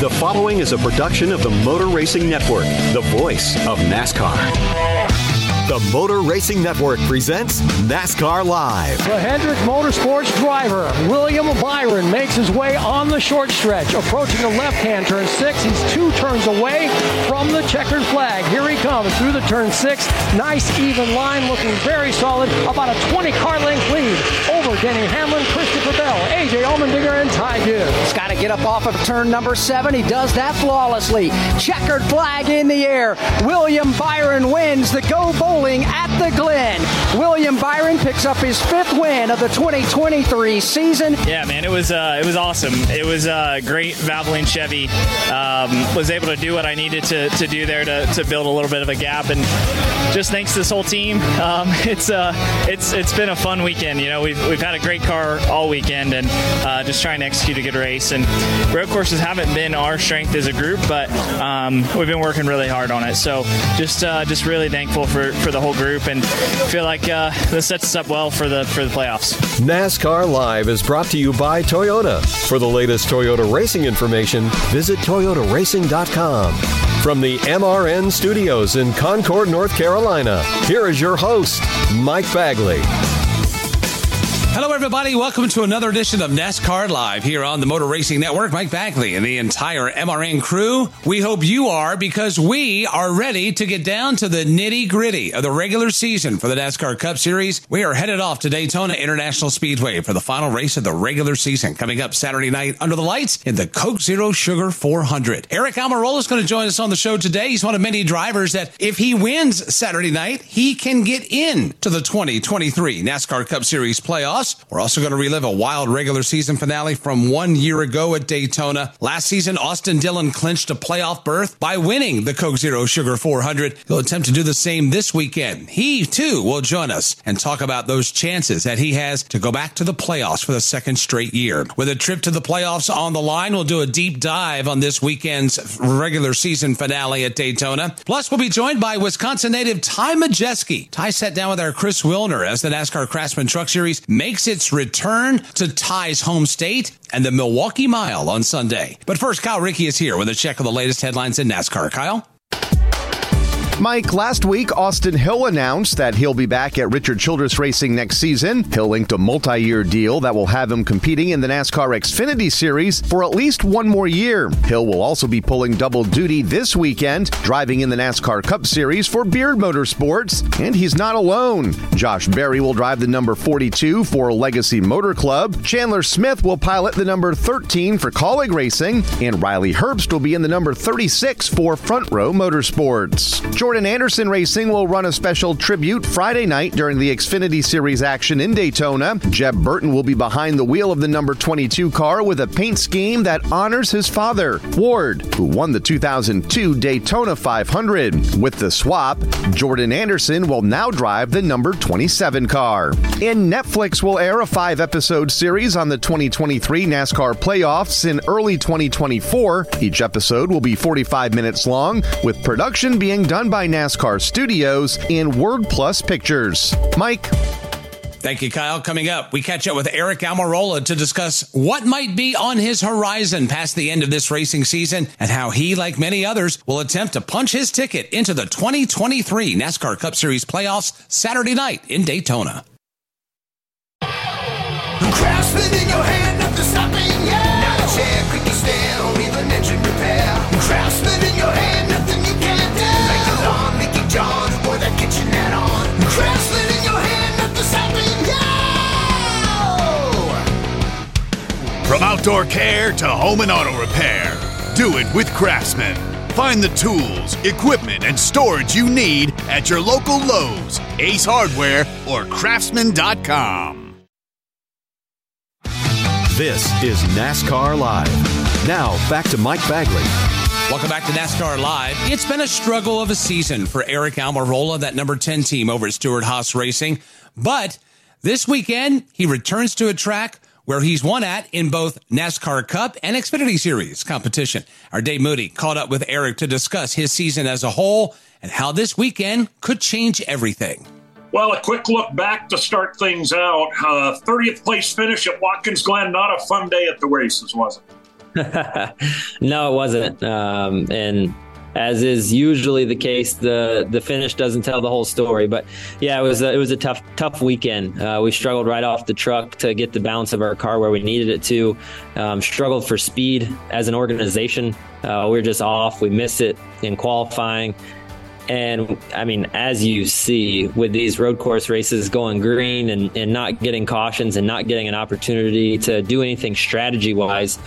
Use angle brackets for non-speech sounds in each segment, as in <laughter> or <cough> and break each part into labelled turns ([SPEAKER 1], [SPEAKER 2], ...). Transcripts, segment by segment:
[SPEAKER 1] The following is a production of the Motor Racing Network, the voice of NASCAR. The Motor Racing Network presents NASCAR Live.
[SPEAKER 2] The Hendrick Motorsports driver, William Byron, makes his way on the short stretch, approaching the left hand turn six. He's two turns away from the checkered flag. Here he comes through the turn six. Nice even line, looking very solid. About a 20 car length lead over Denny Hamlin, Christopher Bell, AJ Allmendinger, and Ty Gibbs.
[SPEAKER 3] He's got to get up off of turn number seven. He does that flawlessly. Checkered flag in the air. William Byron wins the Go bowling at the Glen. William Byron picks up his fifth win of the 2023 season.
[SPEAKER 4] Yeah, man, it was uh, it was awesome. It was uh, great. Valvoline Chevy um, was able to do what I needed to, to do there to, to build a little bit of a gap, and just thanks to this whole team. Um, <laughs> it's uh, it's it's been a fun weekend. You know, we've we've had a great car all weekend, and uh, just trying to execute a good race. And road courses haven't been our strength as a group, but um, we've been working really hard on it. So just uh, just really thankful for for the whole group, and feel like uh, this sets us up well for the for the playoffs.
[SPEAKER 1] NASCAR Live is brought to you by Toyota. For the latest Toyota racing information, visit toyotaracing.com. From the MRN Studios in Concord, North Carolina, here is your host, Mike Bagley.
[SPEAKER 5] Hello, everybody. Welcome to another edition of NASCAR Live here on the Motor Racing Network. Mike Bagley and the entire MRN crew. We hope you are because we are ready to get down to the nitty gritty of the regular season for the NASCAR Cup Series. We are headed off to Daytona International Speedway for the final race of the regular season coming up Saturday night under the lights in the Coke Zero Sugar 400. Aric Almirola is going to join us on the show today. He's one of many drivers that if he wins Saturday night, he can get in to the 2023 NASCAR Cup Series playoffs. We're also going to relive a wild regular season finale from one year ago at Daytona. Last season, Austin Dillon clinched a playoff berth by winning the Coke Zero Sugar 400. He'll attempt to do the same this weekend. He too will join us and talk about those chances that he has to go back to the playoffs for the second straight year. With a trip to the playoffs on the line, we'll do a deep dive on this weekend's regular season finale at Daytona. Plus, we'll be joined by Wisconsin native Ty Majeski. Ty sat down with our Chris Wilner as the NASCAR Craftsman Truck Series makes its return to Ty's home state and the Milwaukee Mile on Sunday. But first, Kyle Rickey is here with a check of the latest headlines in NASCAR. Kyle?
[SPEAKER 6] Mike, last week, Austin Hill announced that he'll be back at Richard Childress Racing next season. Hill linked a multi year deal that will have him competing in the NASCAR Xfinity Series for at least one more year. Hill will also be pulling double duty this weekend, driving in the NASCAR Cup Series for Beard Motorsports. And he's not alone. Josh Berry will drive the number 42 for Legacy Motor Club. Chandler Smith will pilot the number 13 for Kaulig Racing. And Riley Herbst will be in the number 36 for Front Row Motorsports. Jordan Anderson Racing will run a special tribute Friday night during the Xfinity Series action in Daytona. Jeb Burton will be behind the wheel of the number 22 car with a paint scheme that honors his father, Ward, who won the 2002 Daytona 500. With the swap, Jordan Anderson will now drive the number 27 car. And Netflix will air a five episode series on the 2023 NASCAR playoffs in early 2024. Each episode will be 45 minutes long, with production being done by NASCAR Studios and Word Plus Pictures. Mike.
[SPEAKER 5] Thank you, Kyle. Coming up, we catch up with Aric Almirola to discuss what might be on his horizon past the end of this racing season and how he, like many others, will attempt to punch his ticket into the 2023 NASCAR Cup Series playoffs Saturday night in Daytona.
[SPEAKER 7] chair, creaky stair, or even engine repair. Craftsman in your hand, John, or that kitchenette on. In your hand.
[SPEAKER 8] From outdoor care to home and auto repair, do it with Craftsman. Find the tools, equipment, and storage you need at your local Lowe's, Ace Hardware, or Craftsman.com.
[SPEAKER 1] This is NASCAR Live. Now, back to Mike Bagley.
[SPEAKER 5] Welcome back to NASCAR Live. It's been a struggle of a season for Aric Almirola, that number 10 team over at Stewart Haas Racing. But this weekend, he returns to a track where he's won at in both NASCAR Cup and Xfinity Series competition. Our Dave Moody caught up with Aric to discuss his season as a whole and how this weekend could change everything.
[SPEAKER 9] Well, a quick look back to start things out. Uh, 30th place finish at Watkins Glen. Not a fun day at the races, was
[SPEAKER 10] it? <laughs> no, it wasn't. Um, and as is usually the case, the the finish doesn't tell the whole story. But yeah, it was a, it was a tough tough weekend. Uh, we struggled right off the truck to get the balance of our car where we needed it to. Um, struggled for speed as an organization. Uh, we were just off. We missed it in qualifying. And I mean, as you see with these road course races going green and, and not getting cautions and not getting an opportunity to do anything strategy wise,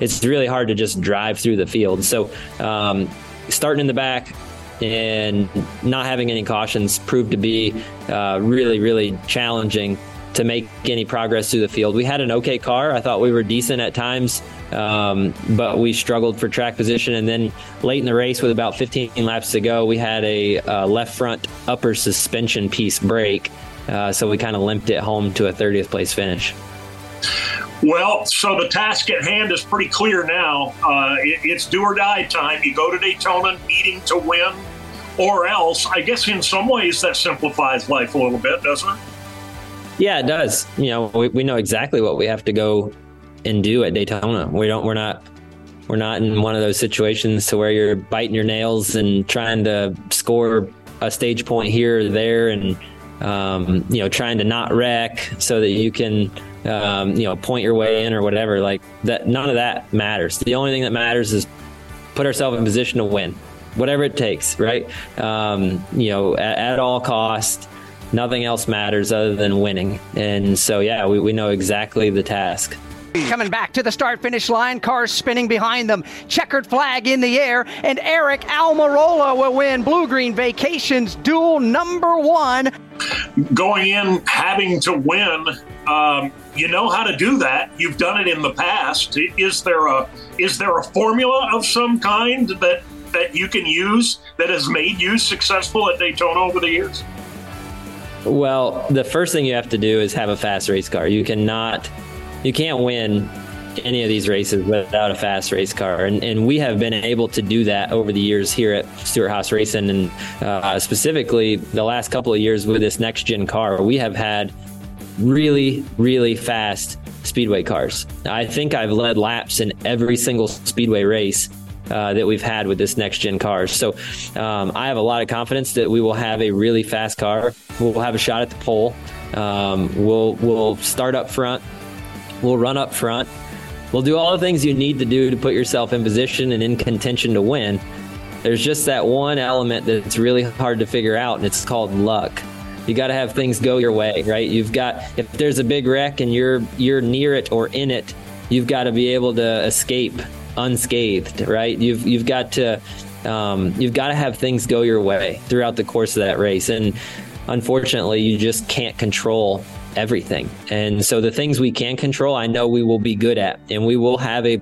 [SPEAKER 10] it's really hard to just drive through the field. So, um, starting in the back and not having any cautions proved to be uh, really, really challenging to make any progress through the field. We had an okay car. I thought we were decent at times, um, but we struggled for track position. And then late in the race, with about 15 laps to go, we had a uh, left front upper suspension piece break. Uh, so we kind of limped it home to a 30th place finish.
[SPEAKER 9] Well, so the task at hand is pretty clear now. Uh, it, it's do or die time. You go to Daytona needing to win, or else. I guess in some ways that simplifies life a little bit, doesn't it?
[SPEAKER 10] Yeah, it does. You know, we, we know exactly what we have to go and do at Daytona. We don't. We're not. We're not in one of those situations to where you're biting your nails and trying to score a stage point here or there, and um, you know, trying to not wreck so that you can, um, you know, point your way in or whatever. Like that. None of that matters. The only thing that matters is put ourselves in position to win, whatever it takes. Right. Um, you know, at, at all cost nothing else matters other than winning. And so, yeah, we, we know exactly the task.
[SPEAKER 3] Coming back to the start finish line, cars spinning behind them, checkered flag in the air, and Aric Almirola will win Blue Green Vacations duel number one.
[SPEAKER 9] Going in having to win, um, you know how to do that. You've done it in the past. Is there a is there a formula of some kind that that you can use that has made you successful at Daytona over the years?
[SPEAKER 10] Well, the first thing you have to do is have a fast race car. You cannot, you can't win any of these races without a fast race car. And, and we have been able to do that over the years here at Stewart Haas Racing. And uh, specifically, the last couple of years with this next gen car, we have had really, really fast speedway cars. I think I've led laps in every single speedway race uh, that we've had with this next gen cars. So um, I have a lot of confidence that we will have a really fast car. We'll have a shot at the pole. Um, we'll we'll start up front. We'll run up front. We'll do all the things you need to do to put yourself in position and in contention to win. There's just that one element that's really hard to figure out, and it's called luck. You got to have things go your way, right? You've got if there's a big wreck and you're you're near it or in it, you've got to be able to escape unscathed, right? You've you've got to um, you've got to have things go your way throughout the course of that race, and unfortunately, you just can't control everything. And so the things we can control, I know we will be good at, and we will have a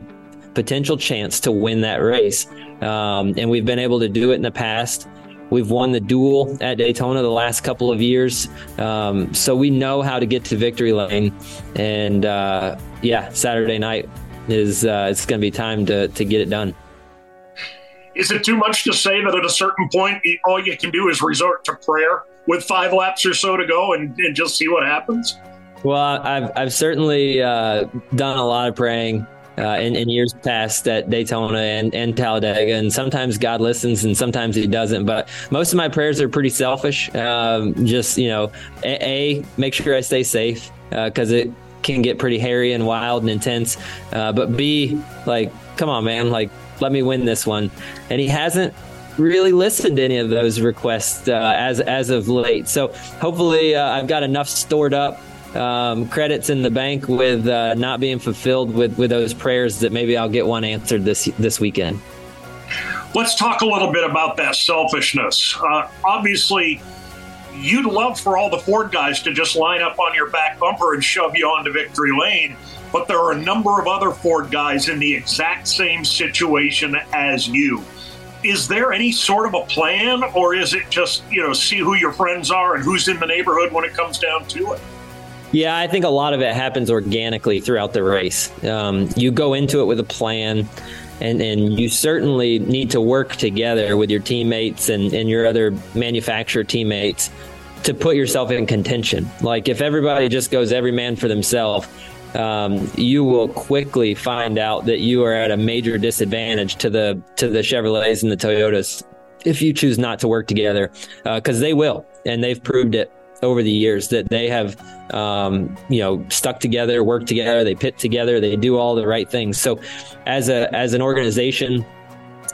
[SPEAKER 10] potential chance to win that race. Um, and we've been able to do it in the past. We've won the duel at Daytona the last couple of years. Um, so we know how to get to victory lane. And uh, yeah, Saturday night, is uh, it's going to be time to to get it done.
[SPEAKER 9] Is it too much to say that at a certain point, all you can do is resort to prayer with five laps or so to go and, and just see what happens?
[SPEAKER 10] Well, I've I've certainly uh, done a lot of praying. Uh, in, in, years past at Daytona and, and Talladega. And sometimes God listens and sometimes he doesn't. But most of my prayers are pretty selfish. Um, just, you know, a, a, make sure I stay safe because uh, it can get pretty hairy and wild and intense. Uh, but B, like, come on, man, like, let me win this one. And he hasn't really listened to any of those requests uh, as as of late. So hopefully, uh, I've got enough stored up. Um, credits in the bank with uh, not being fulfilled with, with those prayers that maybe I'll get one answered this this weekend.
[SPEAKER 9] Let's talk a little bit about that selfishness. Uh, obviously, you'd love for all the Ford guys to just line up on your back bumper and shove you onto victory lane, but there are a number of other Ford guys in the exact same situation as you. Is there any sort of a plan, or is it just, you know, see who your friends are and who's in the neighborhood when it comes down to it?
[SPEAKER 10] Yeah, I think a lot of it happens organically throughout the race. Um, you go into it with a plan and, and you certainly need to work together with your teammates and, and your other manufacturer teammates to put yourself in contention. Like if everybody just goes every man for themselves, um, you will quickly find out that you are at a major disadvantage to the to the Chevrolets and the Toyotas if you choose not to work together, because uh, they will, and they've proved it over the years that they have, um, you know, stuck together, worked together, they pit together, they do all the right things. So, as a as an organization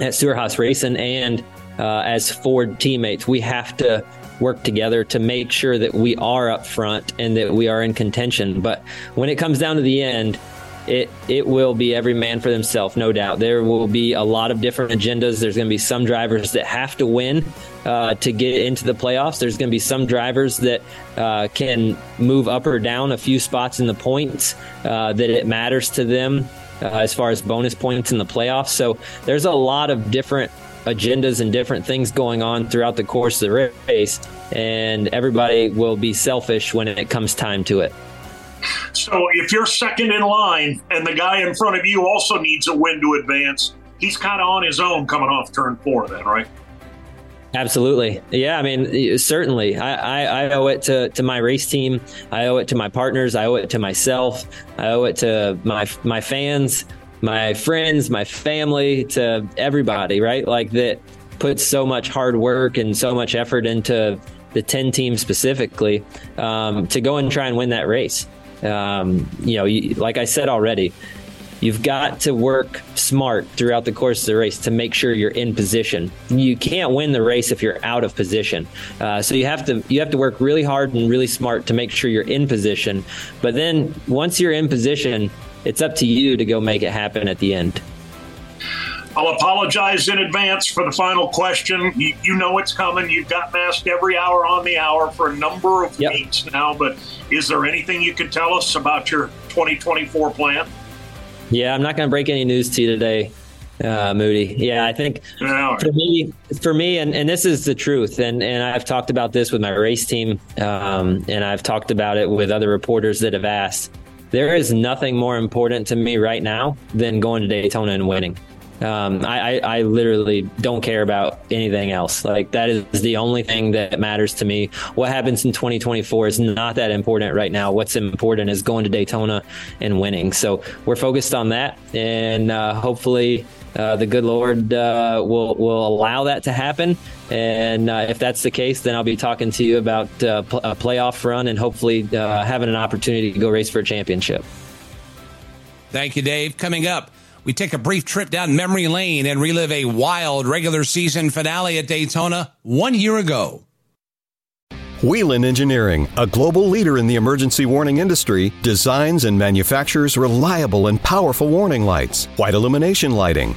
[SPEAKER 10] at Stewart-Haas Racing and uh, as Ford teammates, we have to work together to make sure that we are up front and that we are in contention. But when it comes down to the end, it it will be every man for themselves, no doubt. There will be a lot of different agendas. There's going to be some drivers that have to win uh, to get into the playoffs. There's going to be some drivers that uh, can move up or down a few spots in the points uh, that it matters to them uh, as far as bonus points in the playoffs. So there's a lot of different agendas and different things going on throughout the course of the race, and everybody will be selfish when it comes time to it.
[SPEAKER 9] So if you're second in line and the guy in front of you also needs a win to advance, he's kind of on his own coming off turn four, then, right?
[SPEAKER 10] Absolutely. Yeah, I mean, certainly. I, I, I, owe it to, to my race team. I owe it to my partners. I owe it to myself. I owe it to my my fans, my friends, my family, to everybody, right? Like that puts so much hard work and so much effort into the 10 team specifically um, to go and try and win that race. Um, you know, you, like I said already, you've got to work smart throughout the course of the race to make sure you're in position. You can't win the race if you're out of position. Uh, so you have to you have to work really hard and really smart to make sure you're in position. But then once you're in position, it's up to you to go make it happen at the end.
[SPEAKER 9] I'll apologize in advance for the final question. You, you, know it's coming. You've gotten asked every hour on the hour for a number of yep. weeks now, but is there anything you can tell us about your 2024 plan?
[SPEAKER 10] Yeah, I'm not going to break any news to you today, uh, Moody. Yeah, I think for me, for me, and, and this is the truth, and, and I've talked about this with my race team, um, and I've talked about it with other reporters that have asked. There is nothing more important to me right now than going to Daytona and winning. Um, I, I, I, literally don't care about anything else. Like that is the only thing that matters to me. What happens in 2024 is not that important right now. What's important is going to Daytona and winning. So we're focused on that, and uh, hopefully. Uh, the good Lord uh, will will allow that to happen, and uh, if that's the case, then I'll be talking to you about uh, a playoff run and hopefully uh, having an opportunity to go race for a championship.
[SPEAKER 5] Thank you, Dave. Coming up, we take a brief trip down memory lane and relive a wild regular season finale at Daytona one year ago.
[SPEAKER 1] Whelen Engineering, a global leader in the emergency warning industry, designs and manufactures reliable and powerful warning lights, white illumination lighting,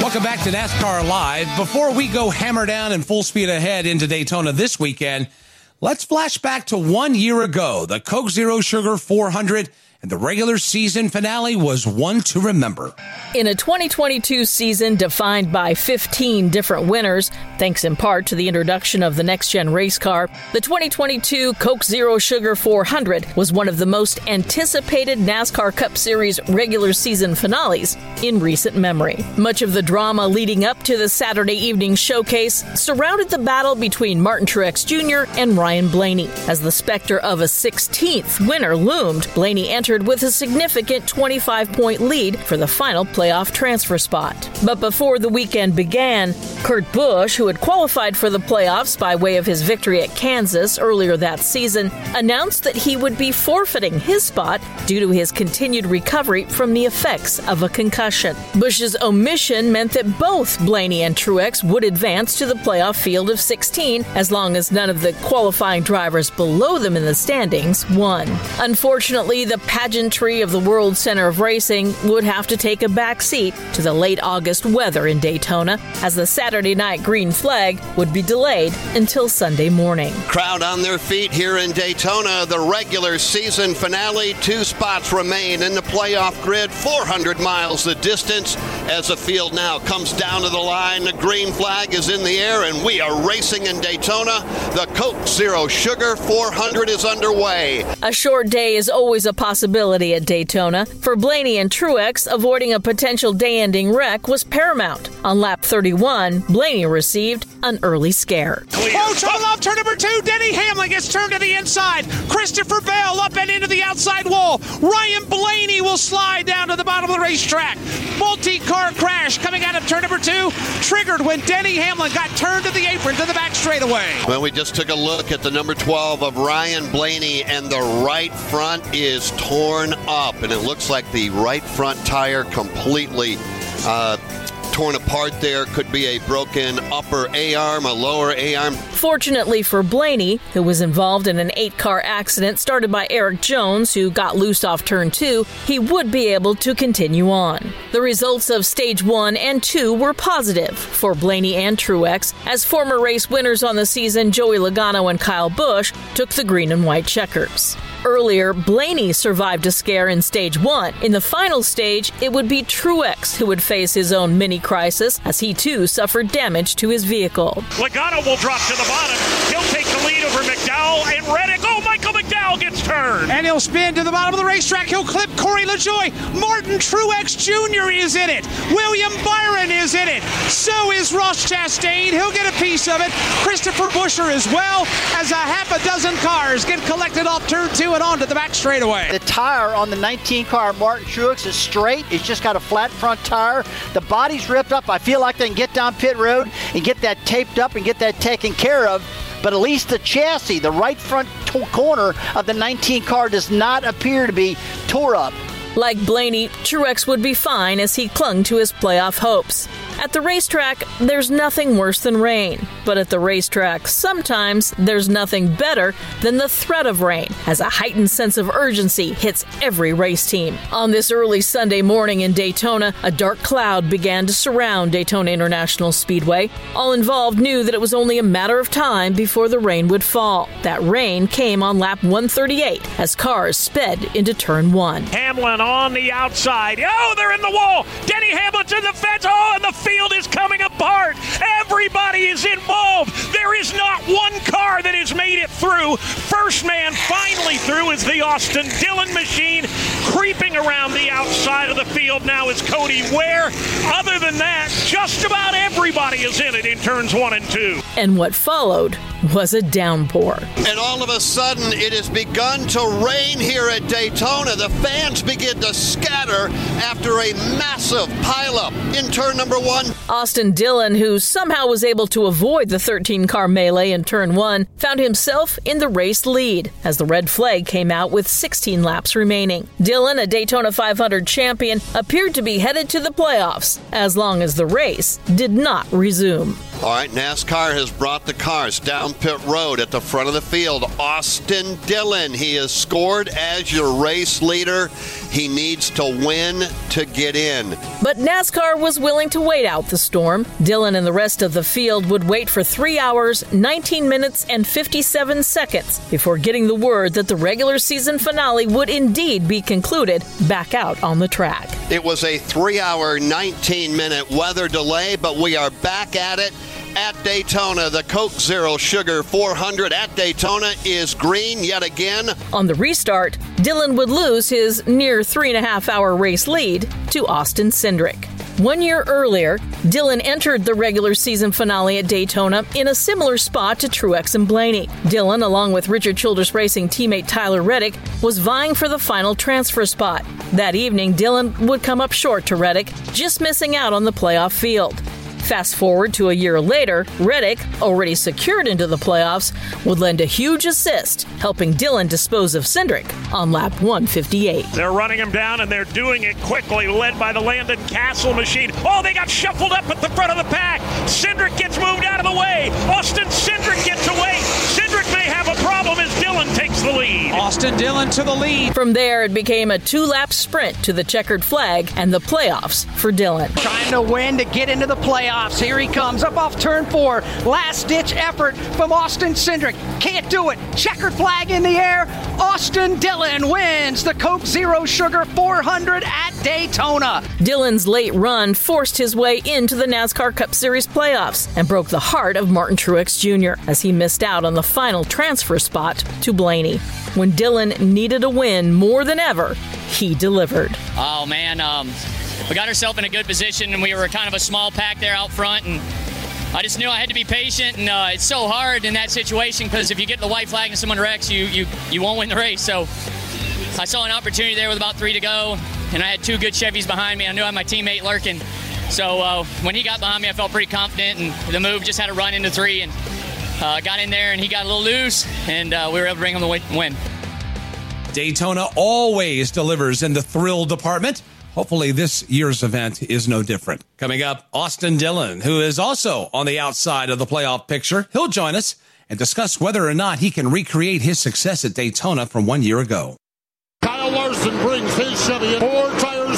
[SPEAKER 5] Welcome back to NASCAR Live. Before we go hammer down and full speed ahead into Daytona this weekend, let's flash back to one year ago, the Coke Zero Sugar 400 and the regular season finale was one to remember.
[SPEAKER 11] In a 2022 season defined by 15 different winners, thanks in part to the introduction of the next gen race car, the 2022 Coke Zero Sugar 400 was one of the most anticipated NASCAR Cup Series regular season finales in recent memory. Much of the drama leading up to the Saturday evening showcase surrounded the battle between Martin Truex Jr. and Ryan Blaney. As the specter of a 16th winner loomed, Blaney entered with a significant 25 point lead for the final playoff transfer spot. But before the weekend began, Kurt Busch, who had qualified for the playoffs by way of his victory at Kansas earlier that season, announced that he would be forfeiting his spot due to his continued recovery from the effects of a concussion. Busch's omission meant that both Blaney and Truex would advance to the playoff field of 16 as long as none of the qualifying drivers below them in the standings won. Unfortunately, the pageantry of the World Center of Racing would have to take a back seat to the late August weather in Daytona as the Saturday night green flag would be delayed until Sunday morning.
[SPEAKER 12] Crowd on their feet here in Daytona. The regular season finale. Two spots remain in the playoff grid. 400 miles the distance as the field now comes down to the line. The green flag is in the air, and we are racing in Daytona. The Coke Zero Sugar 400 is underway.
[SPEAKER 11] A short day is always a possibility at Daytona. For Blaney and Truex, avoiding a potential day ending wreck was paramount. On lap 31, Blaney received an early scare.
[SPEAKER 13] Oh, trouble off turn number two. Denny Hamlin gets turned to the inside. Christopher Bell up and into the outside wall. Ryan Blaney will slide down to the bottom of the racetrack. Multi car crash coming out of turn number two, triggered when Denny Hamlin got turned to the apron to the back straightaway.
[SPEAKER 12] Well, we just took a look at the number 12 of Ryan Blaney, and the right front is torn up, and it looks like the right front tire completely. Uh, torn apart there could be a broken upper A arm, a lower A arm.
[SPEAKER 11] Fortunately for Blaney, who was involved in an eight car accident started by Erik Jones, who got loose off turn two, he would be able to continue on. The results of stage one and two were positive for Blaney and Truex, as former race winners on the season, Joey Logano and Kyle Busch, took the green and white checkers. Earlier, Blaney survived a scare in stage one. In the final stage, it would be Truex who would face his own mini crisis as he too suffered damage to his vehicle.
[SPEAKER 14] Logano will drop to the bottom. He'll take the lead over McDowell and Reddick. Oh, Michael gets turned.
[SPEAKER 13] And he'll spin to the bottom of the racetrack. He'll clip Corey LaJoie. Martin Truex Jr. is in it. William Byron is in it. So is Ross Chastain. He'll get a piece of it. Christopher Buescher as well as a half a dozen cars get collected off turn two and onto the back straightaway.
[SPEAKER 15] The tire on the 19 car Martin Truex is straight. It's just got a flat front tire. The body's ripped up. I feel like they can get down pit road and get that taped up and get that taken care of. But at least the chassis, the right front corner of the 19 car, does not appear to be tore up.
[SPEAKER 11] Like Blaney, Truex would be fine as he clung to his playoff hopes. At the racetrack, there's nothing worse than rain. But at the racetrack, sometimes there's nothing better than the threat of rain, as a heightened sense of urgency hits every race team. On this early Sunday morning in Daytona, a dark cloud began to surround Daytona International Speedway. All involved knew that it was only a matter of time before the rain would fall. That rain came on lap 138 as cars sped into turn one.
[SPEAKER 14] Hamlin on the outside. Oh, they're in the wall. Denny Hamlin to the fence. Oh, and the field is coming apart. Everybody is involved. There is not one car that has made it through. First man finally through is the Austin Dillon machine. Creeping around the outside of the field now is Cody Ware. Other than that, just about everybody is in it in turns one and two.
[SPEAKER 11] And what followed was a downpour.
[SPEAKER 12] And all of a sudden, it has begun to rain here at Daytona. The fans begin to scatter after a massive pileup in turn number one.
[SPEAKER 11] Austin Dillon, who somehow was able to avoid the 13 car melee in turn one, found himself in the race lead as the red flag came out with 16 laps remaining. Dillon, a Daytona 500 champion, appeared to be headed to the playoffs as long as the race did not resume.
[SPEAKER 12] All right, NASCAR has brought the cars down pit road at the front of the field. Austin Dillon, he has scored as your race leader. He needs to win to get in.
[SPEAKER 11] But NASCAR was willing to wait out the storm. Dillon and the rest of the field would wait for three hours, 19 minutes, and 57 seconds before getting the word that the regular season finale would indeed be concluded back out on the track.
[SPEAKER 12] It was a three hour, 19 minute weather delay, but we are back at it at Daytona. The Coke Zero Sugar 400 at Daytona is green yet again.
[SPEAKER 11] On the restart, Dillon would lose his near three and a half hour race lead to Austin Cindric. One year earlier, Dillon entered the regular season finale at Daytona in a similar spot to Truex and Blaney. Dillon, along with Richard Childress Racing teammate Tyler Reddick, was vying for the final transfer spot. That evening, Dillon would come up short to Reddick, just missing out on the playoff field. Fast forward to a year later, Reddick, already secured into the playoffs, would lend a huge assist, helping Dillon dispose of Cindric on lap 158.
[SPEAKER 16] They're running him down and they're doing it quickly, led by the Landon Cassill machine. Oh, they got shuffled up at the front of the pack. Cindric gets moved out of the way. Austin Cindric gets away. Cindric may have a problem as Dillon takes the lead.
[SPEAKER 17] Austin Dillon to the lead.
[SPEAKER 11] From there, it became a two lap sprint to the checkered flag and the playoffs for Dillon.
[SPEAKER 3] Trying to win to get into the playoffs. Here he comes up off turn four. Last ditch effort from Austin Cindric. Can't do it. Checkered flag in the air. Austin Dillon wins the Coke Zero Sugar 400 at Daytona.
[SPEAKER 11] Dillon's late run forced his way into the NASCAR Cup Series playoffs and broke the heart of Martin Truex Jr. as he missed out on the final transfer spot to Blaney. When Dillon needed a win more than ever, he delivered.
[SPEAKER 13] Oh man, um, we got ourselves in a good position, and we were kind of a small pack there out front, and I just knew I had to be patient, and uh, it's so hard in that situation because if you get the white flag and someone wrecks, you you you won't win the race. So I saw an opportunity there with about three to go, and I had two good Chevys behind me. I knew I had my teammate lurking. So uh, when he got behind me, I felt pretty confident, and the move just had to run into three, and uh, got in there, and he got a little loose, and uh, we were able to bring him the win.
[SPEAKER 5] Daytona always delivers in the thrill department. Hopefully, this year's event is no different. Coming up, Austin Dillon, who is also on the outside of the playoff picture. He'll join us and discuss whether or not he can recreate his success at Daytona from one year ago.
[SPEAKER 18] Kyle Larson brings his Chevy in four tires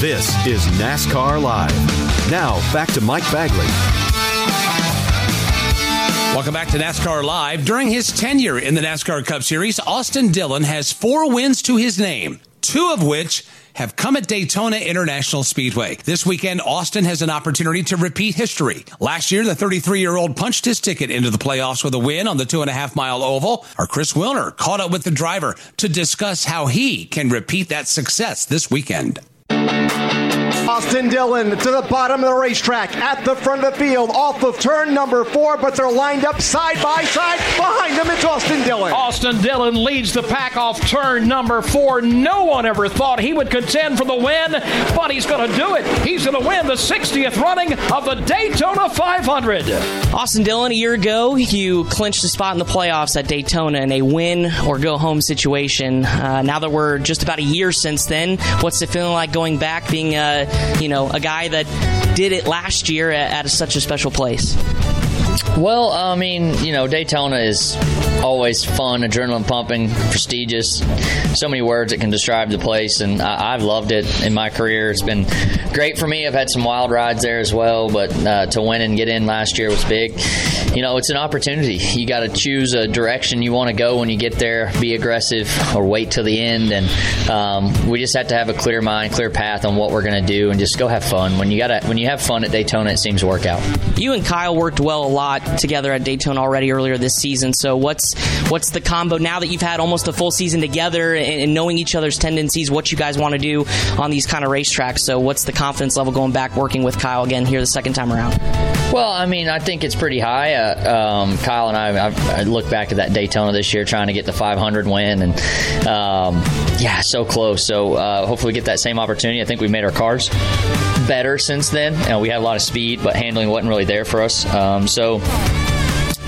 [SPEAKER 1] This is NASCAR Live. Now, back to Mike Bagley.
[SPEAKER 5] Welcome back to NASCAR Live. During his tenure in the NASCAR Cup Series, Austin Dillon has four wins to his name, two of which have come at Daytona International Speedway. This weekend, Austin has an opportunity to repeat history. Last year, the 33 year old punched his ticket into the playoffs with a win on the two and a half mile oval. Our Chris Wilner caught up with the driver to discuss how he can repeat that success this weekend.
[SPEAKER 6] Música Austin Dillon to the bottom of the racetrack at the front of the field off of turn number four, but they're lined up side by side. Behind them, it's Austin Dillon.
[SPEAKER 19] Austin Dillon leads the pack off turn number four. No one ever thought he would contend for the win, but he's going to do it. He's going to win the 60th running of the Daytona 500.
[SPEAKER 20] Austin Dillon, a year ago, you clinched a spot in the playoffs at Daytona in a win or go home situation. Uh, now that we're just about a year since then, what's it feeling like going back, being uh, you know a guy that did it last year at, at such a special place?
[SPEAKER 21] Well, I mean, you know, Daytona is always fun, adrenaline pumping, prestigious. So many words that can describe the place, and I, have loved it in my career. It's been great for me. I've had some wild rides there as well, but uh, to win and get in last year was big. You know, it's an opportunity. You got to choose a direction you want to go when you get there. Be aggressive or wait till the end, and um, we just have to have a clear mind, clear path on what we're going to do, and just go have fun. When you got when you have fun at Daytona, it seems to work out.
[SPEAKER 20] You and Kyle worked well a lot together at Daytona already earlier this season. So what's what's the combo now that you've had almost a full season together and, and knowing each other's tendencies, what you guys want to do on these kind of racetracks? So what's the confidence level going back working with Kyle again here the second time around?
[SPEAKER 21] Well, I mean, I think it's pretty high. Uh, um, Kyle and I, I've, I look back at that Daytona this year, trying to get the 500 win, and um, yeah, so close. So uh, hopefully, we get that same opportunity. I think we've made our cars better since then. You know, we had a lot of speed, but handling wasn't really there for us. Um, so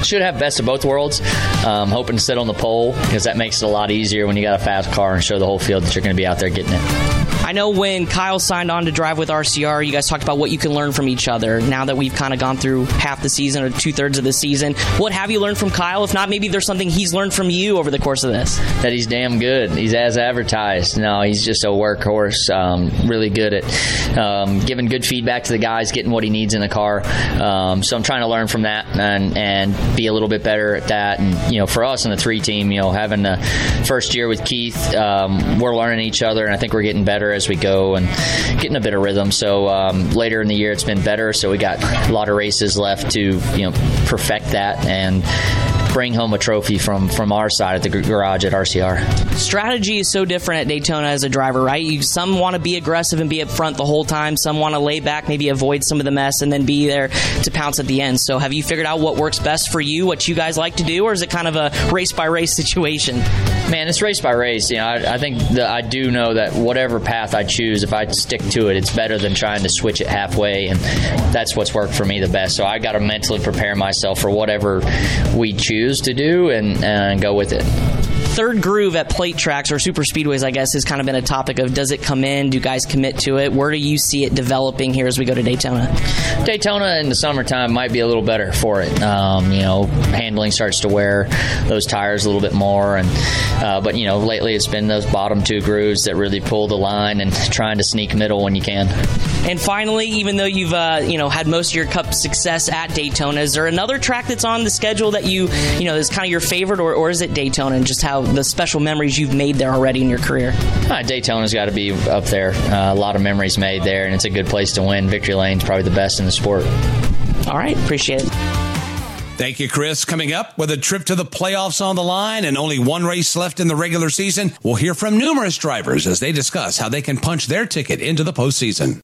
[SPEAKER 21] should have best of both worlds. Um, hoping to sit on the pole because that makes it a lot easier when you got a fast car and show the whole field that you're going to be out there getting it.
[SPEAKER 20] I know when Kyle signed on to drive with RCR, you guys talked about what you can learn from each other. Now that we've kind of gone through half the season or two thirds of the season, what have you learned from Kyle? If not, maybe there's something he's learned from you over the course of this.
[SPEAKER 21] That he's damn good. He's as advertised. No, he's just a workhorse. Um, really good at um, giving good feedback to the guys, getting what he needs in the car. Um, so I'm trying to learn from that and and be a little bit better at that. And you know, for us in the three team, you know, having the first year with Keith, um, we're learning each other, and I think we're getting better as we go and getting a bit of rhythm. So um, later in the year, it's been better. So we got a lot of races left to you know perfect that and bring home a trophy from from our side at the garage at RCR.
[SPEAKER 20] Strategy is so different at Daytona as a driver, right? You, some want to be aggressive and be up front the whole time. Some want to lay back, maybe avoid some of the mess, and then be there to pounce at the end. So, have you figured out what works best for you? What you guys like to do, or is it kind of a race by race situation?
[SPEAKER 21] Man, it's race by race. You know, I, I think that I do know that whatever path I choose, if I stick to it, it's better than trying to switch it halfway, and that's what's worked for me the best. So I got to mentally prepare myself for whatever we choose to do and, and go with it
[SPEAKER 20] third groove at plate tracks or super speedways, I guess, has kind of been a topic of does it come in? Do guys commit to it? Where do you see it developing here as we go to Daytona?
[SPEAKER 21] Daytona in the summertime might be a little better for it. Um, you know, handling starts to wear those tires a little bit more, and uh, but you know, lately it's been those bottom two grooves that really pull the line and trying to sneak middle when you can.
[SPEAKER 20] And finally, even though you've uh, you know had most of your Cup success at Daytona, is there another track that's on the schedule that you you know is kind of your favorite, or, or is it Daytona and just how the special memories you've made there already in your career?
[SPEAKER 21] Uh, Daytona's got to be up there. Uh, a lot of memories made there, and it's a good place to win. Victory Lane's probably the best in the sport.
[SPEAKER 20] All right, appreciate it.
[SPEAKER 5] Thank you, Chris. Coming up with a trip to the playoffs on the line and only one race left in the regular season, we'll hear from numerous drivers as they discuss how they can punch their ticket into the postseason.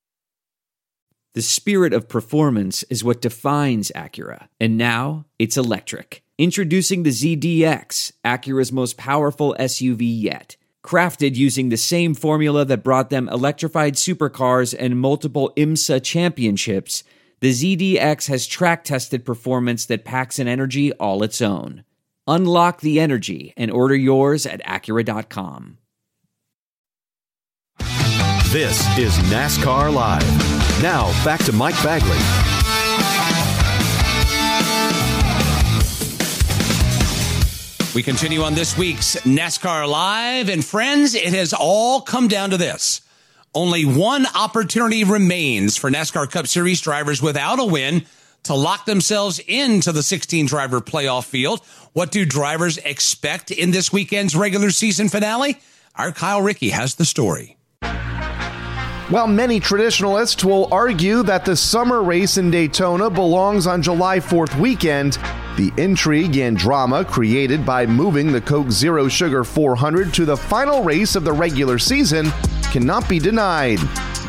[SPEAKER 22] The spirit of performance is what defines Acura, and now it's electric. Introducing the ZDX, Acura's most powerful SUV yet. Crafted using the same formula that brought them electrified supercars and multiple IMSA championships, the ZDX has track tested performance that packs an energy all its own. Unlock the energy and order yours at Acura.com.
[SPEAKER 1] This is NASCAR Live. Now, back to Mike Bagley.
[SPEAKER 5] We continue on this week's NASCAR Live. And friends, it has all come down to this. Only one opportunity remains for NASCAR Cup Series drivers without a win to lock themselves into the 16 driver playoff field. What do drivers expect in this weekend's regular season finale? Our Kyle Rickey has the story.
[SPEAKER 6] While many traditionalists will argue that the summer race in Daytona belongs on July 4th weekend, the intrigue and drama created by moving the Coke Zero Sugar 400 to the final race of the regular season cannot be denied.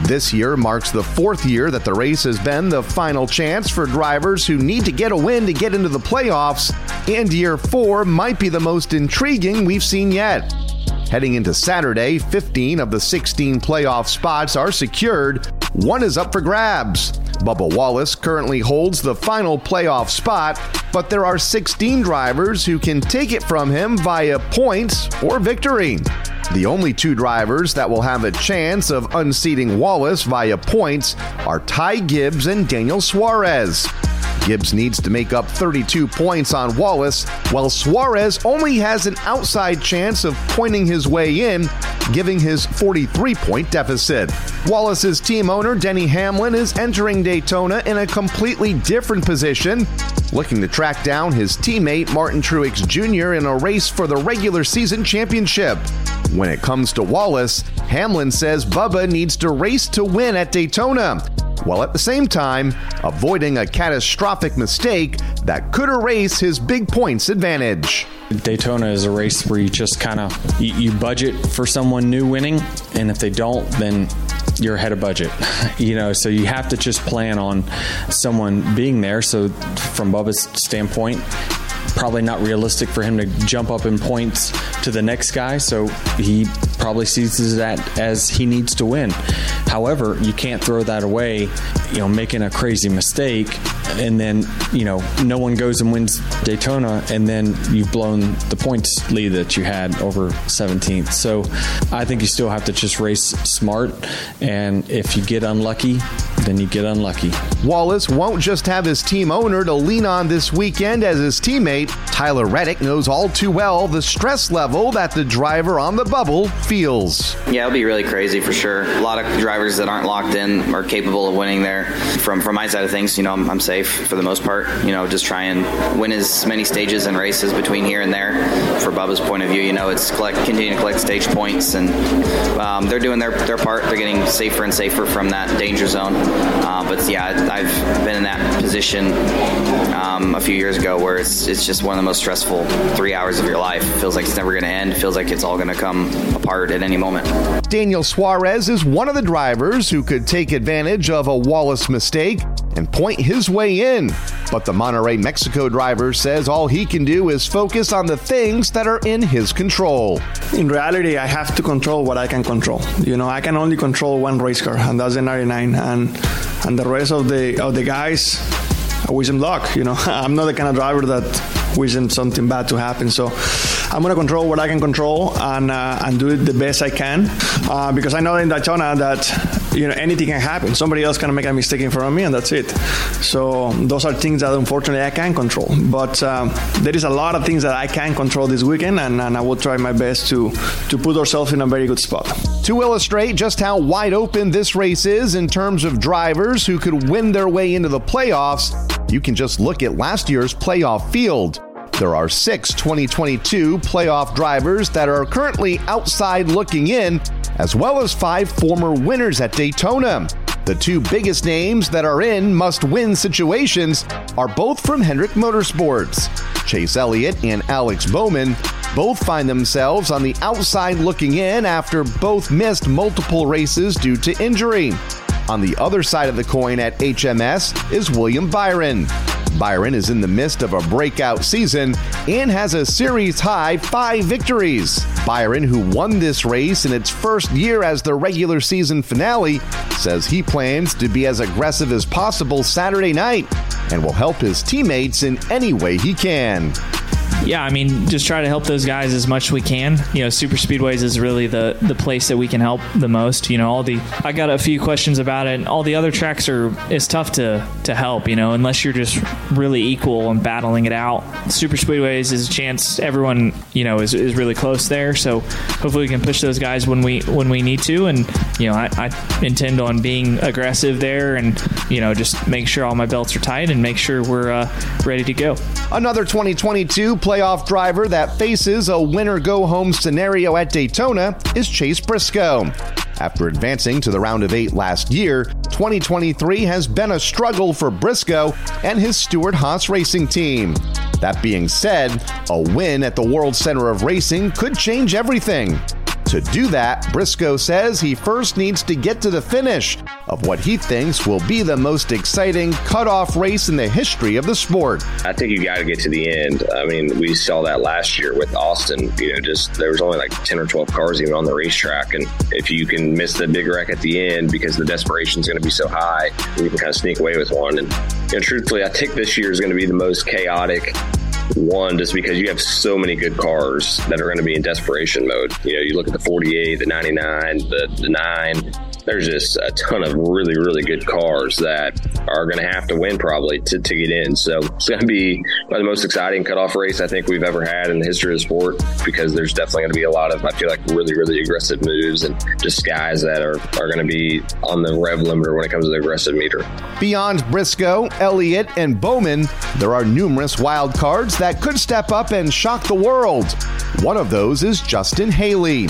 [SPEAKER 6] This year marks the fourth year that the race has been the final chance for drivers who need to get a win to get into the playoffs, and year four might be the most intriguing we've seen yet. Heading into Saturday, 15 of the 16 playoff spots are secured. One is up for grabs. Bubba Wallace currently holds the final playoff spot, but there are 16 drivers who can take it from him via points or victory. The only two drivers that will have a chance of unseating Wallace via points are Ty Gibbs and Daniel Suarez. Gibbs needs to make up 32 points on Wallace, while Suarez only has an outside chance of pointing his way in, giving his 43 point deficit. Wallace's team owner, Denny Hamlin, is entering Daytona in a completely different position, looking to track down his teammate Martin Truex Jr. in a race for the regular season championship. When it comes to Wallace, Hamlin says Bubba needs to race to win at Daytona while at the same time avoiding a catastrophic mistake that could erase his big points advantage.
[SPEAKER 23] Daytona is a race where you just kind of you, you budget for someone new winning, and if they don't, then you're ahead of budget. <laughs> You know, so you have to just plan on someone being there. So, from Bubba's standpoint, probably not realistic for him to jump up in points to the next guy. So he probably sees that as he needs to win. However, you can't throw that away, you know, making a crazy mistake and then, you know, no one goes and wins Daytona and then you've blown the points lead that you had over 17th. So I think you still have to just race smart. And if you get unlucky, then you get unlucky.
[SPEAKER 6] Wallace won't just have his team owner to lean on this weekend as his teammate. Tyler Reddick knows all too well the stress level that the driver on the bubble feels.
[SPEAKER 24] Yeah, it'll be really crazy for sure. A lot of drivers that aren't locked in are capable of winning there. From from my side of things, you know, I'm, I'm safe for the most part. You know, just try and win as many stages and races between here and there. For Bubba's point of view, you know, it's collect, continue to collect stage points, and um, they're doing their their part. They're getting safer and safer from that danger zone. Uh, but yeah, I've been in that position um, a few years ago where it's it's just one of the most stressful three hours of your life. It feels like it's never going to end. It feels like it's all going to come apart at any moment.
[SPEAKER 6] Daniel Suarez is one of the drivers who could take advantage of a Wallace mistake and point his way in. But the Monterrey, Mexico driver says all he can do is focus on the things that are in his control.
[SPEAKER 25] In reality, I have to control what I can control. You know, I can only control one race car, and that's the 99. And and the rest of the of the guys, I wish them luck. You know, <laughs> I'm not the kind of driver that wishes something bad to happen. So I'm to control what I can control and uh, and do it the best I can uh, because I know in Daytona that you know anything can happen. Somebody else can make a mistake in front of me, and that's it. So those are things that unfortunately I can't control. But um, there is a lot of things that I can control this weekend, and, and I will try my best to to put ourselves in a very good spot.
[SPEAKER 6] To illustrate just how wide open this race is in terms of drivers who could win their way into the playoffs, you can just look at last year's playoff field. There are six 2022 playoff drivers that are currently outside looking in, as well as five former winners at Daytona. The two biggest names that are in must win situations are both from Hendrick Motorsports. Chase Elliott and Alex Bowman both find themselves on the outside looking in after both missed multiple races due to injury. On the other side of the coin at HMS is William Byron. Byron is in the midst of a breakout season and has a series high five victories. Byron, who won this race in its first year as the regular season finale, says he plans to be as aggressive as possible Saturday night and will help his teammates in any way he can.
[SPEAKER 26] Yeah, I mean, just try to help those guys as much as we can. You know, super speedways is really the the place that we can help the most. You know, all the I got a few questions about it. And all the other tracks are it's tough to to help. You know, unless you're just really equal and battling it out. Super speedways is a chance. Everyone you know is, is really close there. So hopefully we can push those guys when we when we need to. And you know, I, I intend on being aggressive there and you know just make sure all my belts are tight and make sure we're uh, ready to go.
[SPEAKER 6] Another 2022 playoff driver that faces a winner go home scenario at Daytona is Chase Briscoe. After advancing to the round of eight last year, 2023 has been a struggle for Briscoe and his Stewart Haas racing team. That being said, a win at the World Center of Racing could change everything. To do that, Briscoe says he first needs to get to the finish of what he thinks will be the most exciting cutoff race in the history of the sport.
[SPEAKER 27] I think you got to get to the end. I mean, we saw that last year with Austin. You know, just there was only like 10 or 12 cars even on the racetrack. And if you can miss the big wreck at the end because the desperation is going to be so high, you can kind of sneak away with one. And, you know, truthfully, I think this year is going to be the most chaotic one, just because you have so many good cars that are going to be in desperation mode. You know, you look at the 48, the 99, the, the 9. There's just a ton of really, really good cars that are going to have to win probably to, to get in. So it's going to be the most exciting cutoff race I think we've ever had in the history of the sport because there's definitely going to be a lot of, I feel like, really, really aggressive moves and just guys that are, are going to be on the rev limiter when it comes to the aggressive meter.
[SPEAKER 6] Beyond Briscoe, Elliott, and Bowman, there are numerous wild cards that could step up and shock the world. One of those is Justin Haley.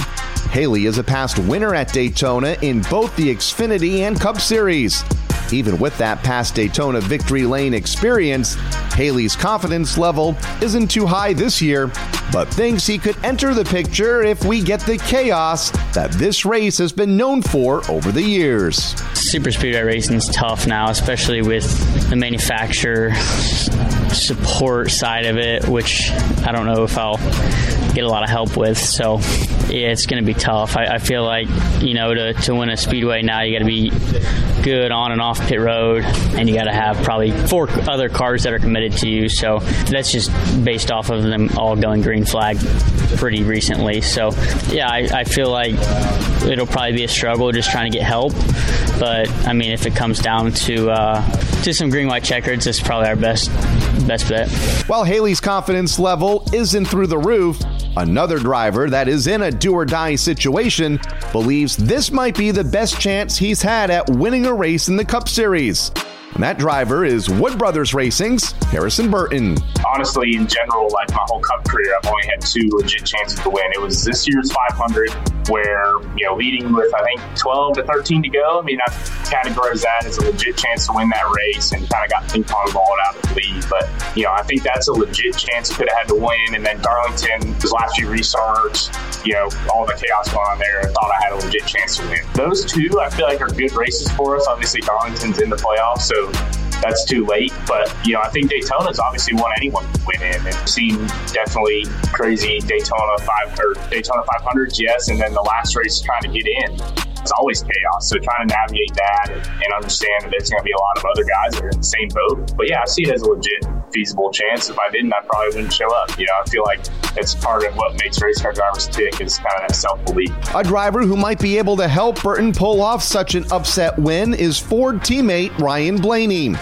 [SPEAKER 6] Haley is a past winner at Daytona in both the Xfinity and Cup Series. Even with that past Daytona victory lane experience, Haley's confidence level isn't too high this year, but thinks he could enter the picture if we get the chaos that this race has been known for over the years.
[SPEAKER 28] Super speedway racing is tough now, especially with the manufacturer support side of it, which I don't know if I'll get a lot of help with. So yeah, it's going to be tough. I, I, feel like you know to, to win a speedway now you got to be good on and off pit road, and you got to have probably four other cars that are committed to you. So that's just based off of them all going green flag pretty recently. So yeah, I, I feel like it'll probably be a struggle just trying to get help. But I mean, if it comes down to uh, to some green white checkers, it's probably our best best bet.
[SPEAKER 6] While Haley's confidence level isn't through the roof, another driver that is in a do or die situation believes this might be the best chance he's had at winning a race in the Cup Series. And that driver is Wood Brothers Racing's Harrison Burton.
[SPEAKER 29] Honestly, in general, like my whole cup career, I've only had two legit chances to win. It was this year's 500, where, you know, leading with, I think, 12 to 13 to go. I mean, I categorize that as a legit chance to win that race and kind of got ping pong balled out of the lead. But, you know, I think that's a legit chance could have had to win. And then Darlington, his last few restarts, you know, all the chaos going on there, I thought I had a legit chance to win. Those two, I feel like, are good races for us. Obviously, Darlington's in the playoffs, so that's too late. But you know, I think Daytona's obviously one anyone can win in, and seen definitely crazy Daytona five or Daytona 500s, yes, and then the last race trying to get in. It's always chaos. So trying to navigate that and, and understand that there's going to be a lot of other guys that are in the same boat. But yeah, I see it as a legit feasible chance. If I didn't, I probably wouldn't show up. You know, I feel like it's part of what makes race car drivers tick is kind of that self belief.
[SPEAKER 6] A driver who might be able to help Burton pull off such an upset win is Ford teammate Ryan Blaney.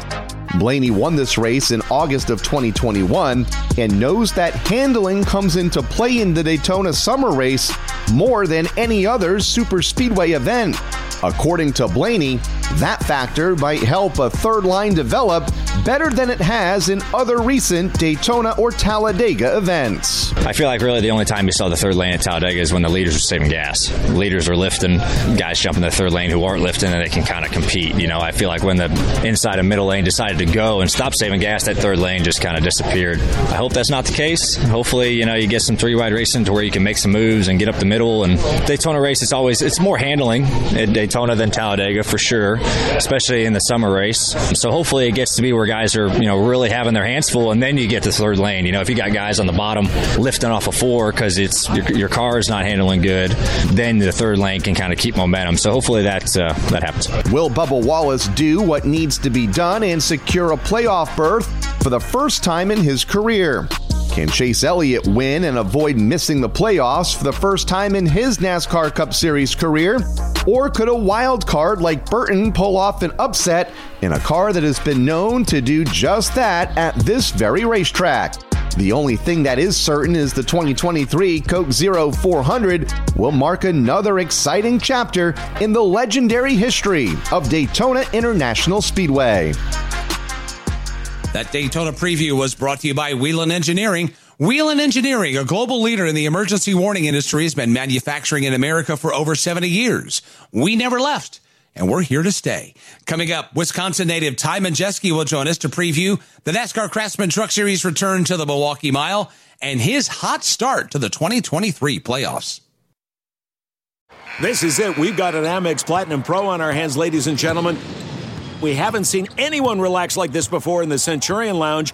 [SPEAKER 6] Blaney won this race in August of 2021 and knows that handling comes into play in the Daytona Summer Race more than any other super speedway event. According to Blaney, that factor might help a third line develop better than it has in other recent Daytona or Talladega events.
[SPEAKER 30] I feel like really the only time you saw the third lane at Talladega is when the leaders were saving gas. Leaders are lifting, guys jumping the third lane who aren't lifting, and they can kind of compete. You know, I feel like when the inside and middle lane decided to go and stop saving gas, that third lane just kind of disappeared. I hope that's not the case. Hopefully, you know, you get some three wide racing to where you can make some moves and get up the middle. And Daytona race, it's always it's more handling at Daytona than Talladega for sure, especially in the summer race. So hopefully, it gets to be where guys are you know really having their hands full, and then you get the third lane. You know, if you got guys on the bottom lifting off a four because it's your, your, car is not handling good, then the third lane can kind of keep momentum. So hopefully that uh, that happens.
[SPEAKER 6] Will Bubba Wallace do what needs to be done and secure a playoff berth for the first time in his career? Can Chase Elliott win and avoid missing the playoffs for the first time in his NASCAR Cup Series career? Or could a wild card like Burton pull off an upset in a car that has been known to do just that at this very racetrack? The only thing that is certain is the 2023 Coke Zero 400 will mark another exciting chapter in the legendary history of Daytona International Speedway.
[SPEAKER 5] That Daytona preview was brought to you by Whelen Engineering. Whelen Engineering, a global leader in the emergency warning industry, has been manufacturing in America for over 70 years. We never left, and we're here to stay. Coming up, Wisconsin native Ty Majeski will join us to preview the NASCAR Craftsman Truck Series return to the Milwaukee Mile and his hot start to the 2023 playoffs.
[SPEAKER 31] This is it. We've got an Amex Platinum Pro on our hands, ladies and gentlemen. We haven't seen anyone relax like this before in the Centurion Lounge.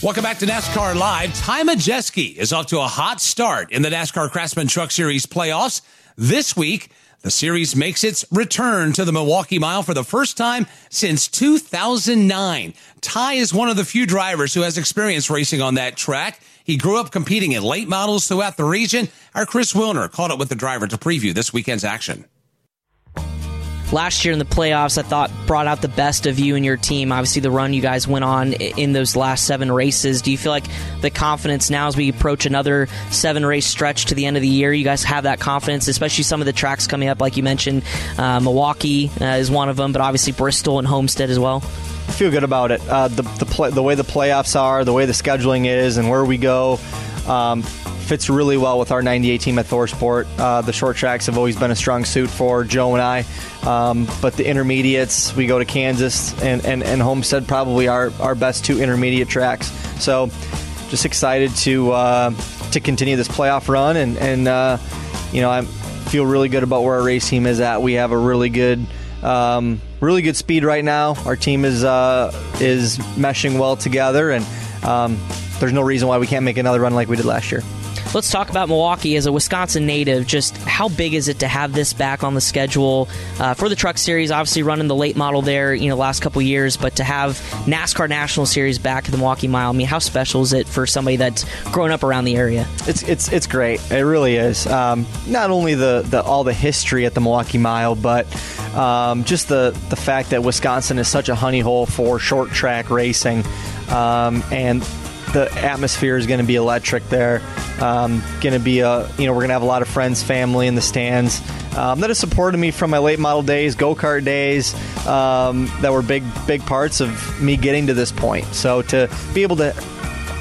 [SPEAKER 5] Welcome back to NASCAR Live. Ty Majeski is off to a hot start in the NASCAR Craftsman Truck Series playoffs. This week, the series makes its return to the Milwaukee Mile for the first time since 2009. Ty is one of the few drivers who has experience racing on that track. He grew up competing in late models throughout the region. Our Chris Wilner caught up with the driver to preview this weekend's action.
[SPEAKER 20] Last year in the playoffs, I thought brought out the best of you and your team. Obviously, the run you guys went on in those last seven races. Do you feel like the confidence now as we approach another seven race stretch to the end of the year, you guys have that confidence, especially some of the tracks coming up, like you mentioned, uh, Milwaukee uh, is one of them, but obviously Bristol and Homestead as well.
[SPEAKER 32] I feel good about it. Uh, the the, play, the way the playoffs are, the way the scheduling is, and where we go. Um, fits really well with our 98 team at ThorSport. Uh, the short tracks have always been a strong suit for Joe and I, um, but the intermediates, we go to Kansas and, and, and Homestead, probably our, our best two intermediate tracks. So just excited to uh, to continue this playoff run, and, and uh, you know, I feel really good about where our race team is at. We have a really good. Um, really good speed right now. Our team is uh, is meshing well together, and um, there's no reason why we can't make another run like we did last year.
[SPEAKER 20] Let's talk about Milwaukee as a Wisconsin native. Just how big is it to have this back on the schedule uh, for the Truck Series? Obviously, running the late model there, you know, last couple years, but to have NASCAR National Series back at the Milwaukee Mile. I mean, how special is it for somebody that's grown up around the area?
[SPEAKER 32] It's it's it's great. It really is. Um, not only the, the all the history at the Milwaukee Mile, but um, just the the fact that Wisconsin is such a honey hole for short track racing, um, and the atmosphere is going to be electric there. Um, going to be a, you know, we're going to have a lot of friends, family in the stands um, that have supported me from my late model days, go kart days, um, that were big, big parts of me getting to this point. So to be able to,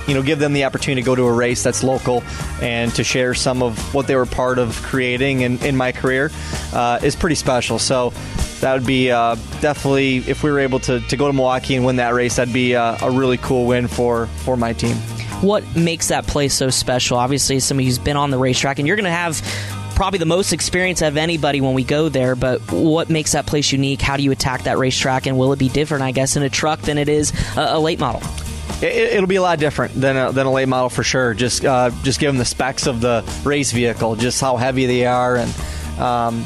[SPEAKER 32] you know, give them the opportunity to go to a race that's local and to share some of what they were part of creating in, in my career uh, is pretty special. So that would be uh, definitely if we were able to, to go to Milwaukee and win that race, that'd be uh, a really cool win for for my team.
[SPEAKER 20] What makes that place so special? Obviously, somebody who's been on the racetrack, and you're going to have probably the most experience of anybody when we go there. But what makes that place unique? How do you attack that racetrack, and will it be different? I guess in a truck than it is a, a late model.
[SPEAKER 32] It, will be a lot different than a, than a late model for sure. Just uh, just given the specs of the race vehicle, just how heavy they are, and um,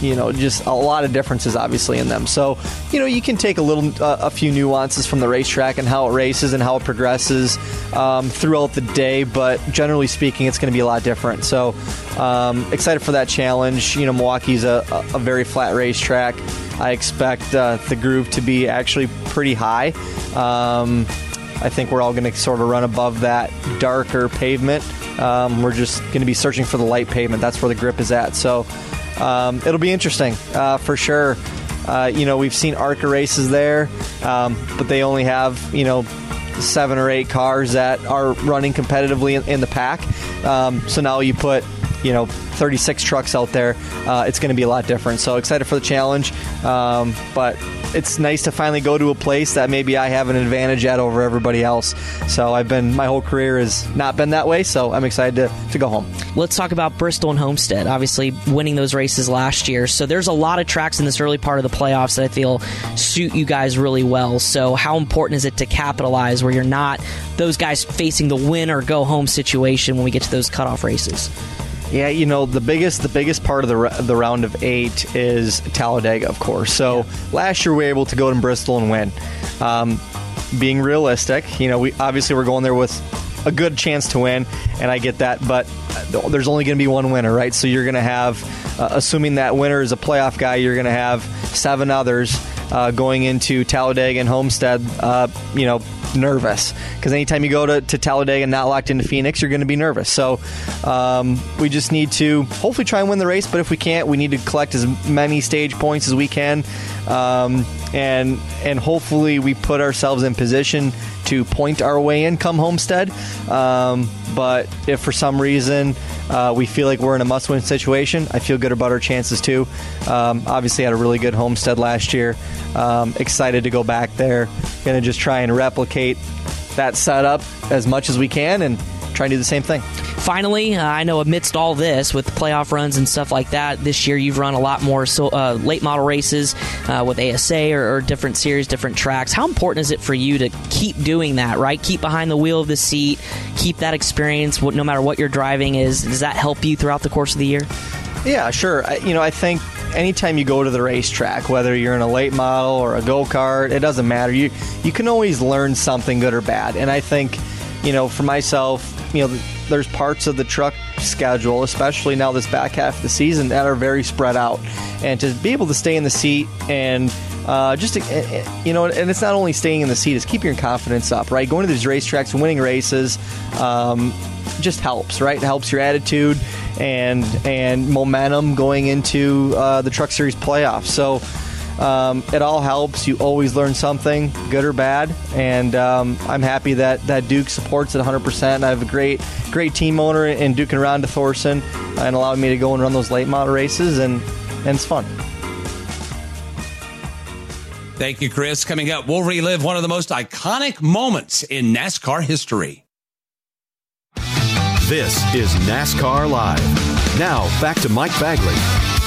[SPEAKER 32] you know, just a lot of differences obviously in them. So, you know, you can take a little, uh, a few nuances from the racetrack and how it races and how it progresses um, throughout the day, but generally speaking, it's going to be a lot different. So, um, excited for that challenge. You know, Milwaukee's a, a very flat racetrack. I expect uh, the groove to be actually pretty high. Um, I think we're all going to sort of run above that darker pavement. Um, we're just going to be searching for the light pavement. That's where the grip is at. So um, it'll be interesting uh, for sure. Uh, you know, we've seen ARCA races there, um, but they only have, you know, seven or eight cars that are running competitively in, in the pack. Um, so now you put, you know, 36 trucks out there. Uh, it's going to be a lot different. So excited for the challenge. Um, but it's nice to finally go to a place that maybe I have an advantage at over everybody else. So I've been my whole career has not been that way. So I'm excited to, to go home.
[SPEAKER 20] Let's talk about Bristol and Homestead. Obviously, winning those races last year. So there's a lot of tracks in this early part of the playoffs that I feel suit you guys really well. So how important is it to capitalize where you're not those guys facing the win or go home situation when we get to those cutoff races?
[SPEAKER 32] Yeah, you know the biggest the biggest part of the the round of eight is Talladega, of course. So yeah. last year we were able to go to Bristol and win. Um, being realistic, you know, we obviously we're going there with a good chance to win, and I get that, but there's only going to be one winner, right? So you're going to have, uh, assuming that winner is a playoff guy, you're going to have seven others uh, going into Talladega and Homestead, uh, you know, nervous because anytime you go to, to Talladega and not locked into Phoenix, you're going to be nervous. So um, we just need to hopefully try and win the race, but if we can't, we need to collect as many stage points as we can, um, and and hopefully we put ourselves in position to point our way in come Homestead. Um, but if for some reason uh, we feel like we're in a must-win situation, I feel good about our chances too. Um, obviously, had a really good Homestead last year. Um, excited to go back there. Going to just try and replicate that setup as much as we can and try and do the same thing.
[SPEAKER 20] Finally, uh, I know amidst all this with playoff runs and stuff like that, this year you've run a lot more so, uh, late model races uh, with ASA or, or, different series, different tracks. How important is it for you to keep doing that, right? Keep behind the wheel of the seat, keep that experience, no matter what you're driving is. Does that help you throughout the course of the year?
[SPEAKER 32] Yeah, sure. I, you know, I think anytime you go to the racetrack, whether you're in a late model or a go kart, it doesn't matter. You you can always learn something good or bad. And I think, you know, for myself, you know, there's parts of the truck schedule, especially now this back half of the season, that are very spread out. And to be able to stay in the seat and uh, just to, eh, eh, you know, and it's not only staying in the seat; it's keeping your confidence up, right? Going to these racetracks winning races um, just helps, right? It helps your attitude and and momentum going into uh, the Truck Series playoffs. So. Um, it all helps. You always learn something, good or bad, and um, I'm happy that, that Duke supports it 100%. I have a great great team owner in Duke and Rhonda Thorson, and allowed me to go and run those late model races, and, and it's fun.
[SPEAKER 5] Thank you, Chris. Coming up, we'll relive one of the most iconic moments in NASCAR history.
[SPEAKER 1] This is NASCAR Live. Now, back to Mike Bagley.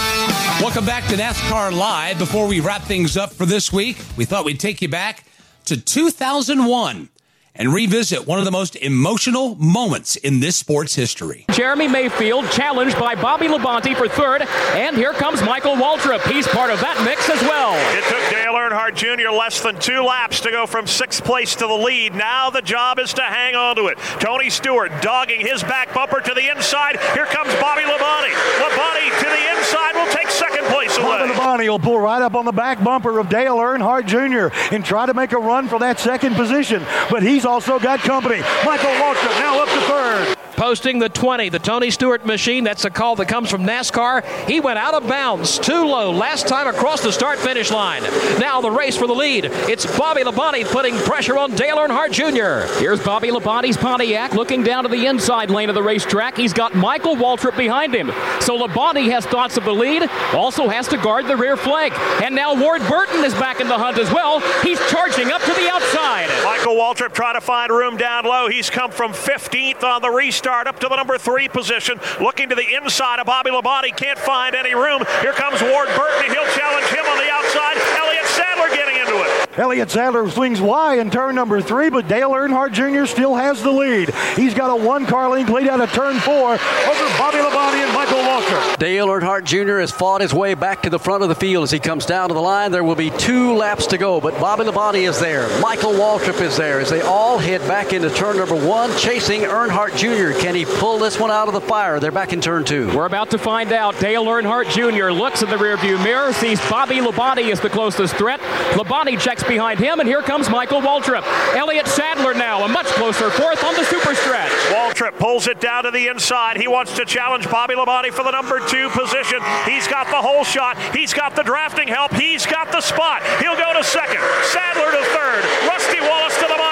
[SPEAKER 5] Welcome back to NASCAR Live. Before we wrap things up for this week, we thought we'd take you back to 2001 and revisit one of the most emotional moments in this sport's history.
[SPEAKER 2] Jeremy Mayfield challenged by Bobby Labonte for third, and here comes Michael Waltrip. He's part of that mix as well.
[SPEAKER 16] It took Dale Earnhardt Jr. less than two laps to go from sixth place to the lead. Now the job is to hang on to it. Tony Stewart dogging his back bumper to the inside. Here comes Bobby Labonte. Labonte to the inside will take second place away.
[SPEAKER 33] Bobby Labonte will pull right up on the back bumper of Dale Earnhardt Jr. and try to make a run for that second position, but he's also got company. Michael Waltrip now up to third.
[SPEAKER 2] Posting the 20, the Tony Stewart machine. That's a call that comes from NASCAR. He went out of bounds, too low last time across the start finish line. Now the race for the lead. It's Bobby Labonte putting pressure on Dale Earnhardt Jr. Here's Bobby Labonte's Pontiac looking down to the inside lane of the racetrack. He's got Michael Waltrip behind him. So Labonte has thoughts of the lead, also has to guard the rear flank. And now Ward Burton is back in the hunt as well. He's charging up to the outside.
[SPEAKER 16] Michael Waltrip trying to find room down low. He's come from 15th on the restart up to the number three position, looking to the inside of Bobby Labonte. Can't find any room. Here comes Ward Burton. He'll challenge him on the outside. Elliott Sadler getting into it.
[SPEAKER 33] Elliott Sadler swings wide in turn number three, but Dale Earnhardt Jr. still has the lead. He's got a one car length lead out of turn four over Bobby Labonte and Michael Waltrip.
[SPEAKER 34] Dale Earnhardt Jr. has fought his way back to the front of the field as he comes down to the line. There will be two laps to go, but Bobby Labonte is there. Michael Waltrip is there as they all head back into turn number one, chasing Earnhardt Jr. Can he pull this one out of the fire? They're back in turn two.
[SPEAKER 2] We're about to find out. Dale Earnhardt Jr. looks in the rearview mirror, sees Bobby Labonte as the closest threat. Labonte checks behind him, and here comes Michael Waltrip. Elliott Sadler now, a much closer fourth on the super stretch.
[SPEAKER 16] Waltrip pulls it down to the inside. He wants to challenge Bobby Labonte for the number two position. He's got the whole shot. He's got the drafting help. He's got the spot. He'll go to second. Sadler to third. Rusty Wallace to the bottom.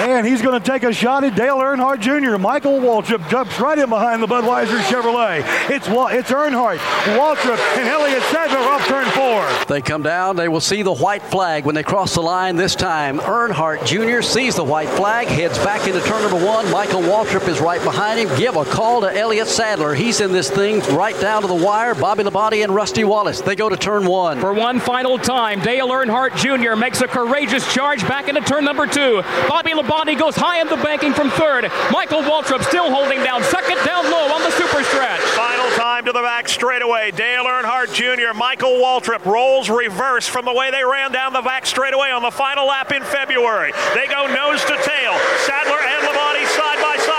[SPEAKER 33] And he's going to take a shot at Dale Earnhardt Jr. Michael Waltrip jumps right in behind the Budweiser Chevrolet. It's Wa- it's Earnhardt, Waltrip, and Elliott Sadler off turn four.
[SPEAKER 34] They come down. They will see the white flag when they cross the line this time. Earnhardt Jr. sees the white flag, heads back into turn number one. Michael Waltrip is right behind him. Give a call to Elliott Sadler. He's in this thing right down to the wire. Bobby Labonte and Rusty Wallace. They go to turn one.
[SPEAKER 2] For one final time, Dale Earnhardt Jr. makes a courageous charge back into turn number two. Bobby Labonte goes high in the banking from third. Michael Waltrip still holding down second down low on the super stretch.
[SPEAKER 16] Final time to the back straightaway. Dale Earnhardt Jr., Michael Waltrip rolls reverse from the way they ran down the back straightaway on the final lap in February. They go nose to tail. Sadler and Labonte side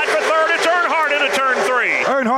[SPEAKER 16] for third. It's Earnhardt into turn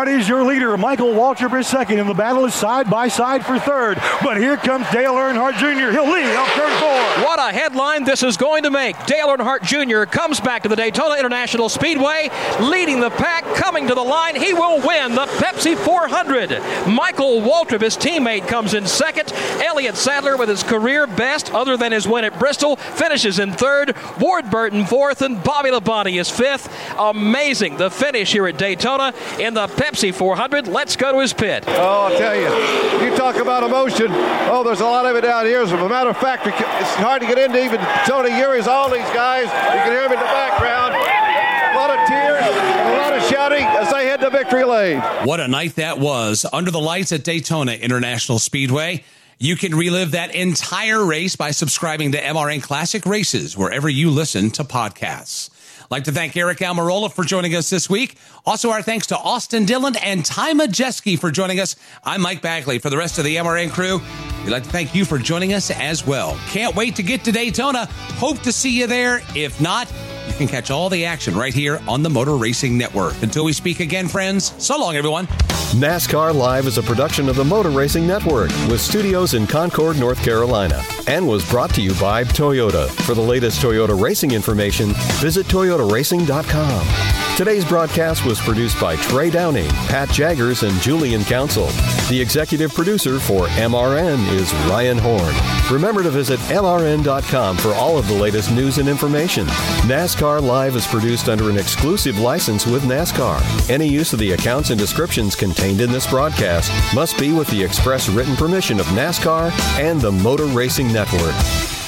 [SPEAKER 33] is your leader. Michael Waltrip is second, and the battle is side by side for third. But here comes Dale Earnhardt Jr. He'll lead off turn four.
[SPEAKER 2] What a headline this is going to make. Dale Earnhardt Jr. comes back to the Daytona International Speedway, leading the pack, coming to the line. He will win the Pepsi 400. Michael Waltrip, his teammate, comes in second. Elliott Sadler, with his career best, other than his win at Bristol, finishes in third. Ward Burton fourth, and Bobby Labonte is fifth. Amazing the finish here at Daytona in the Pepsi 400. Let's go to his pit.
[SPEAKER 35] Oh, I'll tell you, you talk about emotion. Oh, there's a lot of it out here. As a matter of fact, it's hard to get into even Tony Eury's, all these guys. You can hear them in the background. A lot of tears, a lot of shouting as they head to victory lane.
[SPEAKER 5] What a night that was under the lights at Daytona International Speedway. You can relive that entire race by subscribing to MRN Classic Races wherever you listen to podcasts. Like to thank Aric Almirola for joining us this week. Also, our thanks to Austin Dillon and Ty Majeski for joining us. I'm Mike Bagley. For the rest of the MRN crew, we'd like to thank you for joining us as well. Can't wait to get to Daytona. Hope to see you there. If not, You can catch all the action right here on the Motor Racing Network. Until we speak again, friends, so long, everyone.
[SPEAKER 1] NASCAR Live is a production of the Motor Racing Network with studios in Concord, North Carolina, and was brought to you by Toyota. For the latest Toyota racing information, visit toyotaracing.com. Today's broadcast was produced by Trey Downing, Pat Jaggers, and Julian Council. The executive producer for MRN is Ryan Horn. Remember to visit MRN.com for all of the latest news and information. NASCAR Live is produced under an exclusive license with NASCAR. Any use of the accounts and descriptions contained in this broadcast must be with the express written permission of NASCAR and the Motor Racing Network.